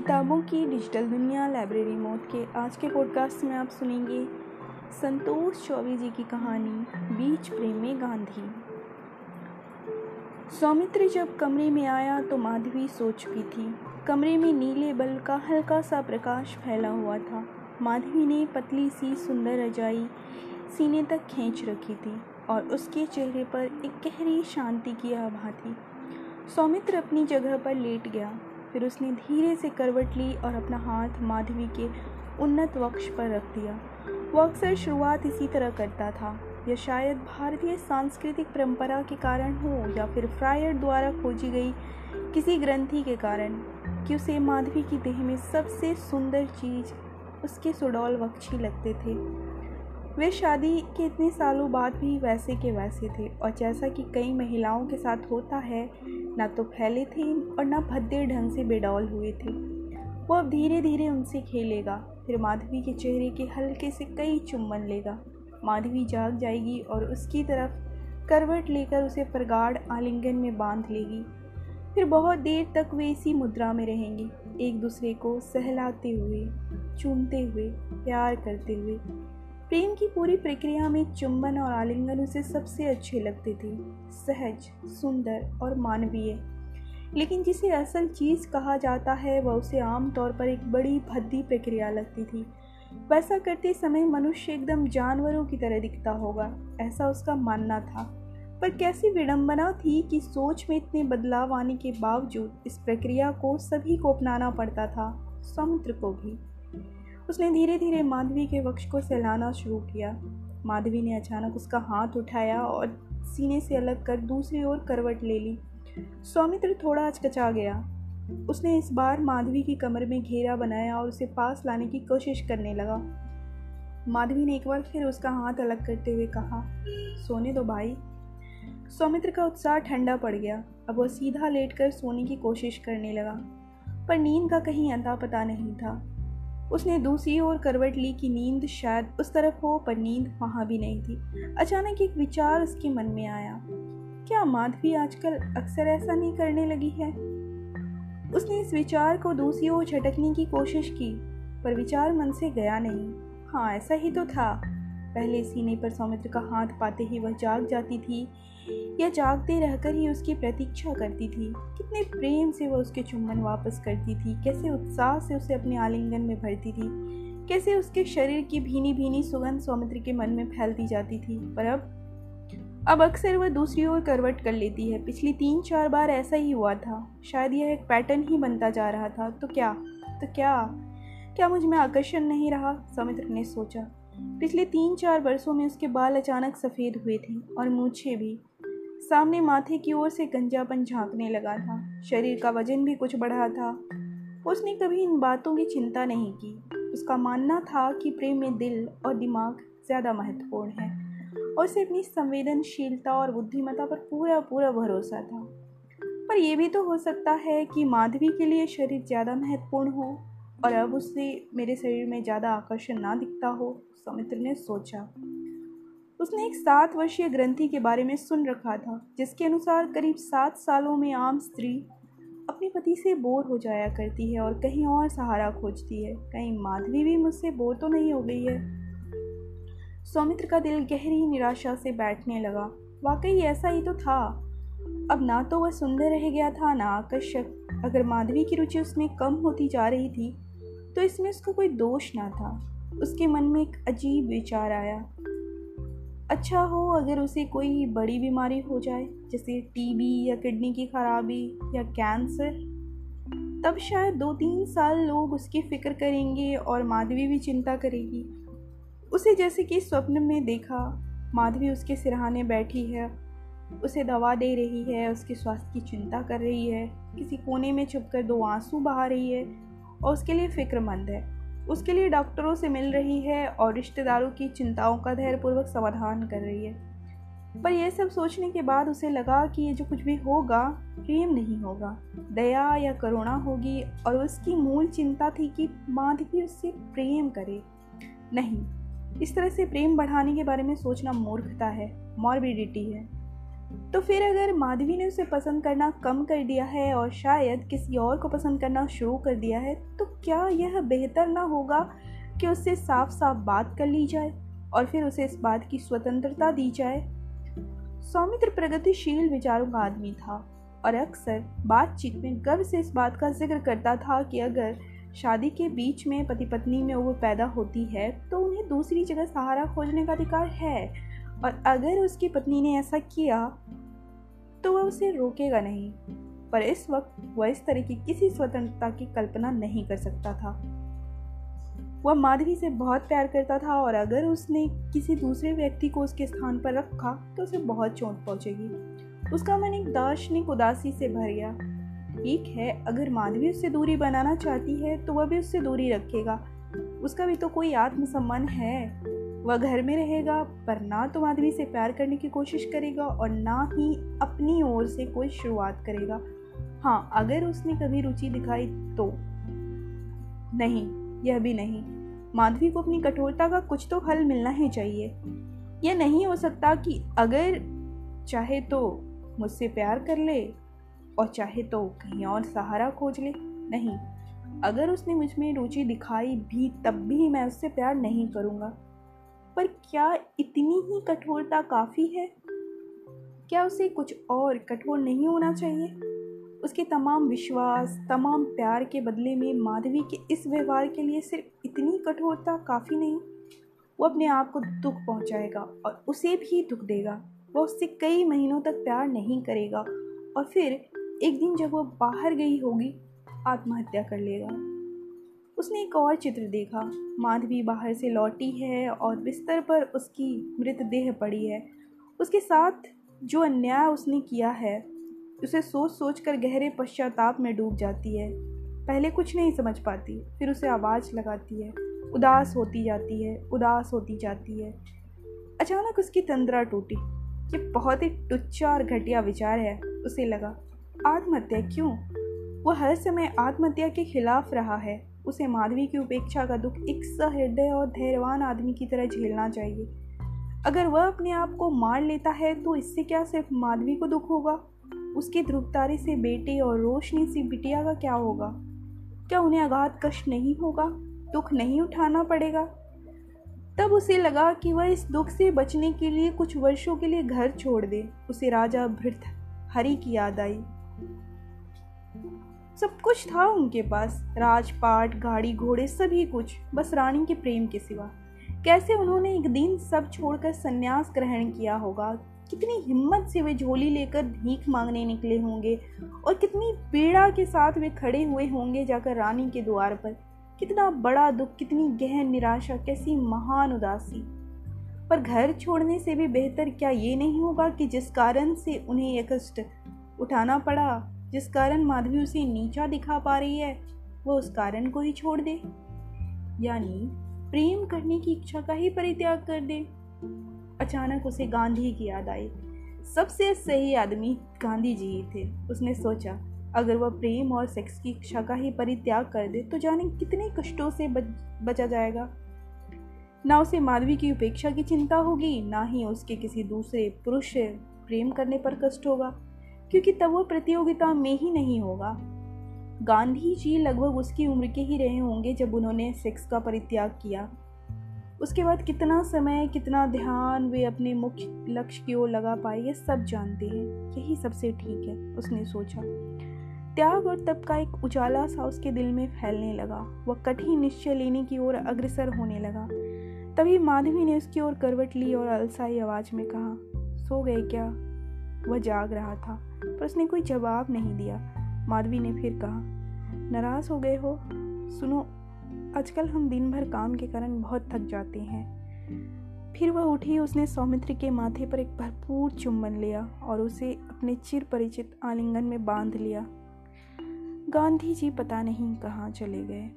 किताबों की डिजिटल दुनिया लाइब्रेरी मोड के आज के पॉडकास्ट में आप सुनेंगे संतोष चौबे जी की कहानी, बीच प्रेम में गांधी। सौमित्र जब कमरे में आया तो माधवी सो चुकी थी। कमरे में नीले बल्ब का हल्का सा प्रकाश फैला हुआ था। माधवी ने पतली सी सुंदर रजाई सीने तक खींच रखी थी और उसके चेहरे पर एक गहरी शांति की आभा थी। सौमित्र अपनी जगह पर लेट गया। फिर उसने धीरे से करवट ली और अपना हाथ माधवी के उन्नत वक्ष पर रख दिया। वो अक्सर शुरुआत इसी तरह करता था यह शायद भारतीय सांस्कृतिक परंपरा के कारण हो, या फिर फ्रायर द्वारा खोजी गई किसी ग्रंथि के कारण कि उसे माधवी की देह में सबसे सुंदर चीज़ उसके सुडौल वक्ष ही लगते थे। वे शादी के इतने सालों बाद भी वैसे के वैसे थे, और जैसा कि कई महिलाओं के साथ होता है ना तो फैले थे और ना भद्दे ढंग से बेडौल हुए थे। वो अब धीरे धीरे उनसे खेलेगा, फिर माधवी के चेहरे के हल्के से कई चुम्बन लेगा। माधवी जाग जाएगी और उसकी तरफ़ करवट लेकर उसे प्रगाढ़ आलिंगन में बाँध लेगी। फिर बहुत देर तक वे इसी मुद्रा में रहेंगे, एक दूसरे को सहलाते हुए, चूमते हुए, प्यार करते हुए। प्रेम की पूरी प्रक्रिया में चुंबन और आलिंगन उसे सबसे अच्छे लगते थे। सहज, सुंदर और मानवीय। लेकिन जिसे असल चीज़ कहा जाता है, वह उसे आम तौर पर एक बड़ी भद्दी प्रक्रिया लगती थी। वैसा करते समय मनुष्य एकदम जानवरों की तरह दिखता होगा, ऐसा उसका मानना था। पर कैसी विडंबना थी कि सोच में इतने बदलाव आने के बावजूद इस प्रक्रिया को सभी को अपनाना पड़ता था, समुद्र को भी। उसने धीरे धीरे माधवी के वक्ष को सहलाना शुरू किया। माधवी ने अचानक उसका हाथ उठाया और सीने से अलग कर दूसरी ओर करवट ले ली। सौमित्र थोड़ा अचकचा गया। उसने इस बार माधवी की कमर में घेरा बनाया और उसे पास लाने की कोशिश करने लगा। माधवी ने एक बार फिर उसका हाथ अलग करते हुए कहा, सोने दो भाई। सौमित्र का उत्साह ठंडा पड़ गया। अब वह सीधा लेटकर सोने की कोशिश करने लगा। पर नींद का कहीं अता पता नहीं था। उसने दूसरी ओर करवट ली कि नींद शायद उस तरफ़ हो, पर नींद वहाँ भी नहीं थी। अचानक एक विचार उसके मन में आया। क्या माधवी आजकल अक्सर ऐसा नहीं करने लगी है? उसने इस विचार को दूसरी ओर झटकने की कोशिश की, पर विचार मन से गया नहीं। हाँ ऐसा ही तो था। पहले सीने पर सौमित्र का हाथ पाते ही वह जाग जाती थी, या जागते रहकर ही उसकी प्रतीक्षा करती थी। कितने प्रेम से वह उसके चुम्बन वापस करती थी, कैसे उत्साह से उसे अपने आलिंगन में भरती थी, कैसे उसके शरीर की भीनी भीनी सुगंध सौमित्र के मन में फैलती जाती थी। पर अब अब अक्सर वह दूसरी ओर करवट कर लेती है। पिछली तीन चार बार ऐसा ही हुआ था। शायद यह एक पैटर्न ही बनता जा रहा था। तो क्या? तो क्या? क्या मुझमें आकर्षण नहीं रहा? सौमित्र ने सोचा। पिछले तीन चार वर्षों में उसके बाल अचानक सफ़ेद हुए थे और मूछे भी। सामने माथे की ओर से गंजापन झांकने लगा था। शरीर का वज़न भी कुछ बढ़ा था। उसने कभी इन बातों की चिंता नहीं की। उसका मानना था कि प्रेम में दिल और दिमाग ज़्यादा महत्वपूर्ण है और उसे अपनी संवेदनशीलता और बुद्धिमत्ता पर पूरा पूरा भरोसा था। पर यह भी तो हो सकता है कि माधवी के लिए शरीर ज़्यादा महत्वपूर्ण हो। और अब उससे मेरे शरीर में ज़्यादा आकर्षण ना दिखता हो सौमित्र ने सोचा। उसने एक सात वर्षीय ग्रंथि के बारे में सुन रखा था, जिसके अनुसार करीब सात सालों में आम स्त्री अपने पति से बोर हो जाया करती है और कहीं और सहारा खोजती है। कहीं माधवी भी मुझसे बोर तो नहीं हो गई है। सौमित्र का दिल गहरी निराशा से बैठने लगा। वाकई ऐसा ही तो था। अब ना तो वह सुंदर रह गया था, ना आकर्षक। अगर माधवी की रुचि उसमें कम होती जा रही थी तो इसमें उसका कोई दोष ना था। उसके मन में एक अजीब विचार आया। अच्छा हो अगर उसे कोई बड़ी बीमारी हो जाए, जैसे टीबी या किडनी की खराबी या कैंसर, तब शायद दो तीन साल लोग उसकी फ़िक्र करेंगे और माधवी भी चिंता करेगी। उसे जैसे कि स्वप्न में देखा, माधवी उसके सिरहाने बैठी है, उसे दवा दे रही है, उसके स्वास्थ्य की चिंता कर रही है, किसी कोने में छुपकर दो आँसू बहा रही है और उसके लिए फ़िक्रमंद है। उसके लिए डॉक्टरों से मिल रही है और रिश्तेदारों की चिंताओं का धैर्यपूर्वक समाधान कर रही है। पर यह सब सोचने के बाद उसे लगा कि ये जो कुछ भी होगा, प्रेम नहीं होगा। दया या करुणा होगी और उसकी मूल चिंता थी कि माधवी उससे प्रेम करे। नहीं, इस तरह से प्रेम बढ़ाने के बारे में सोचना मूर्खता है मॉर्बिडिटी है। तो फिर अगर माधवी ने उसे पसंद करना कम कर दिया है और शायद किसी और को पसंद करना शुरू कर दिया है तो क्या यह बेहतर ना होगा कि उससे साफ़ साफ़ बात कर ली जाए और फिर उसे इस बात की स्वतंत्रता दी जाए? सौमित्र प्रगतिशील विचारों का आदमी था और अक्सर बातचीत में गर्व से इस बात का ज़िक्र करता था कि अगर शादी के बीच में पति पत्नी में वो पैदा होती है तो उन्हें दूसरी जगह सहारा खोजने का अधिकार है। और अगर उसकी पत्नी ने ऐसा किया तो वह उसे रोकेगा नहीं। पर इस वक्त वह इस तरह की किसी स्वतंत्रता की कल्पना नहीं कर सकता था। वह माधवी से बहुत प्यार करता था और अगर उसने किसी दूसरे व्यक्ति को उसके स्थान पर रखा तो उसे बहुत चोट पहुंचेगी। उसका मन एक दार्शनिक उदासी से भर गया। ठीक है, अगर माधवी उससे दूरी बनाना चाहती है तो वह भी उससे दूरी रखेगा। उसका भी तो कोई आत्मसम्मान है। वह घर में रहेगा, पर ना तो माधवी से प्यार करने की कोशिश करेगा और ना ही अपनी ओर से कोई शुरुआत करेगा। हाँ अगर उसने कभी रुचि दिखाई तो। नहीं, यह भी नहीं। माधवी को अपनी कठोरता का कुछ तो हल मिलना ही चाहिए। यह नहीं हो सकता कि अगर चाहे तो मुझसे प्यार कर ले और चाहे तो कहीं और सहारा खोज ले। नहीं, अगर उसने मुझमें रुचि दिखाई भी, तब भी मैं उससे प्यार नहीं करूँगा। पर क्या इतनी ही कठोरता काफ़ी है? क्या उसे कुछ और कठोर नहीं होना चाहिए? उसके तमाम विश्वास, तमाम प्यार के बदले में माधवी के इस व्यवहार के लिए सिर्फ़ इतनी कठोरता काफ़ी नहीं। वो अपने आप को दुख पहुंचाएगा और उसे भी दुख देगा। वह उससे कई महीनों तक प्यार नहीं करेगा और फिर एक दिन जब वह बाहर गई होगी, आत्महत्या कर लेगा। उसने एक और चित्र देखा। माधवी बाहर से लौटी है और बिस्तर पर उसकी मृतदेह पड़ी है। उसके साथ जो अन्याय उसने किया है, उसे सोच सोच कर गहरे पश्चाताप में डूब जाती है। पहले कुछ नहीं समझ पाती, फिर उसे आवाज़ लगाती है। उदास होती जाती है, उदास होती जाती है। अचानक उसकी तंद्रा टूटी। ये बहुत ही टुच्चा और घटिया विचार है, उसे लगा। आत्महत्या क्यों? वह हर समय आत्महत्या के खिलाफ रहा है। उसे माधवी की उपेक्षा का दुख एक सहृदय और धैर्यवान आदमी की तरह झेलना चाहिए। अगर वह अपने आप को मार लेता है तो इससे क्या सिर्फ़ माधवी को दुख होगा? उसके ध्रुवतारे से बेटे और रोशनी सी बिटिया का क्या होगा? क्या उन्हें आघात कष्ट नहीं होगा? दुख नहीं उठाना पड़ेगा? तब उसे लगा कि वह इस दुख से बचने के लिए कुछ वर्षों के लिए घर छोड़ दे। उसे राजा भृत हरि की याद आई। सब कुछ था उनके पास। राजपाट, गाड़ी घोड़े, सभी कुछ, बस रानी के प्रेम के सिवा। कैसे उन्होंने एक दिन सब छोड़कर संन्यास ग्रहण किया होगा? कितनी हिम्मत से वे झोली लेकर भीख मांगने निकले होंगे और कितनी पीड़ा के साथ वे खड़े हुए होंगे जाकर रानी के द्वार पर। कितना बड़ा दुख, कितनी गहन निराशा, कैसी महान उदासी। पर घर छोड़ने से भी बेहतर क्या ये नहीं होगा कि जिस कारण से उन्हें यह कष्ट उठाना पड़ा? जिस कारण माधवी उसे नीचा दिखा पा रही है वो उस कारण को ही छोड़ दे। यानी प्रेम करने की इच्छा का ही परित्याग कर दे। अचानक उसे गांधी की याद आई। सबसे सही आदमी गांधी जी ही थे। उसने सोचा अगर वह प्रेम और सेक्स की इच्छा का ही परित्याग कर दे तो जाने कितने कष्टों से बच, बचा जाएगा। ना उसे माधवी की उपेक्षा की चिंता होगी ना ही उसके किसी दूसरे पुरुष प्रेम करने पर कष्ट होगा। क्योंकि तब वह प्रतियोगिता में ही नहीं होगा। गांधी जी लगभग उसकी उम्र के ही रहे होंगे जब उन्होंने सेक्स का परित्याग किया। उसके बाद कितना समय, कितना ध्यान वे अपने मुख्य लक्ष्य की ओर लगा पाए, ये सब जानते हैं। यही सबसे ठीक है, उसने सोचा। त्याग और तप का एक उजाला सा उसके दिल में फैलने लगा। वह कठिन निश्चय लेने की ओर अग्रसर होने लगा। तभी माधवी ने उसकी ओर करवट ली और अलसाई आवाज़ में कहा, सो गए क्या? वह जाग रहा था। पर उसने कोई जवाब नहीं दिया। माधवी ने फिर कहा, नाराज़ हो गए हो? सुनो, आजकल हम दिन भर काम के कारण बहुत थक जाते हैं। फिर वह उठी, उसने सौमित्र के माथे पर एक भरपूर चुम्बन लिया और उसे अपने चिर परिचित आलिंगन में बाँध लिया। गांधी जी पता नहीं कहाँ चले गए।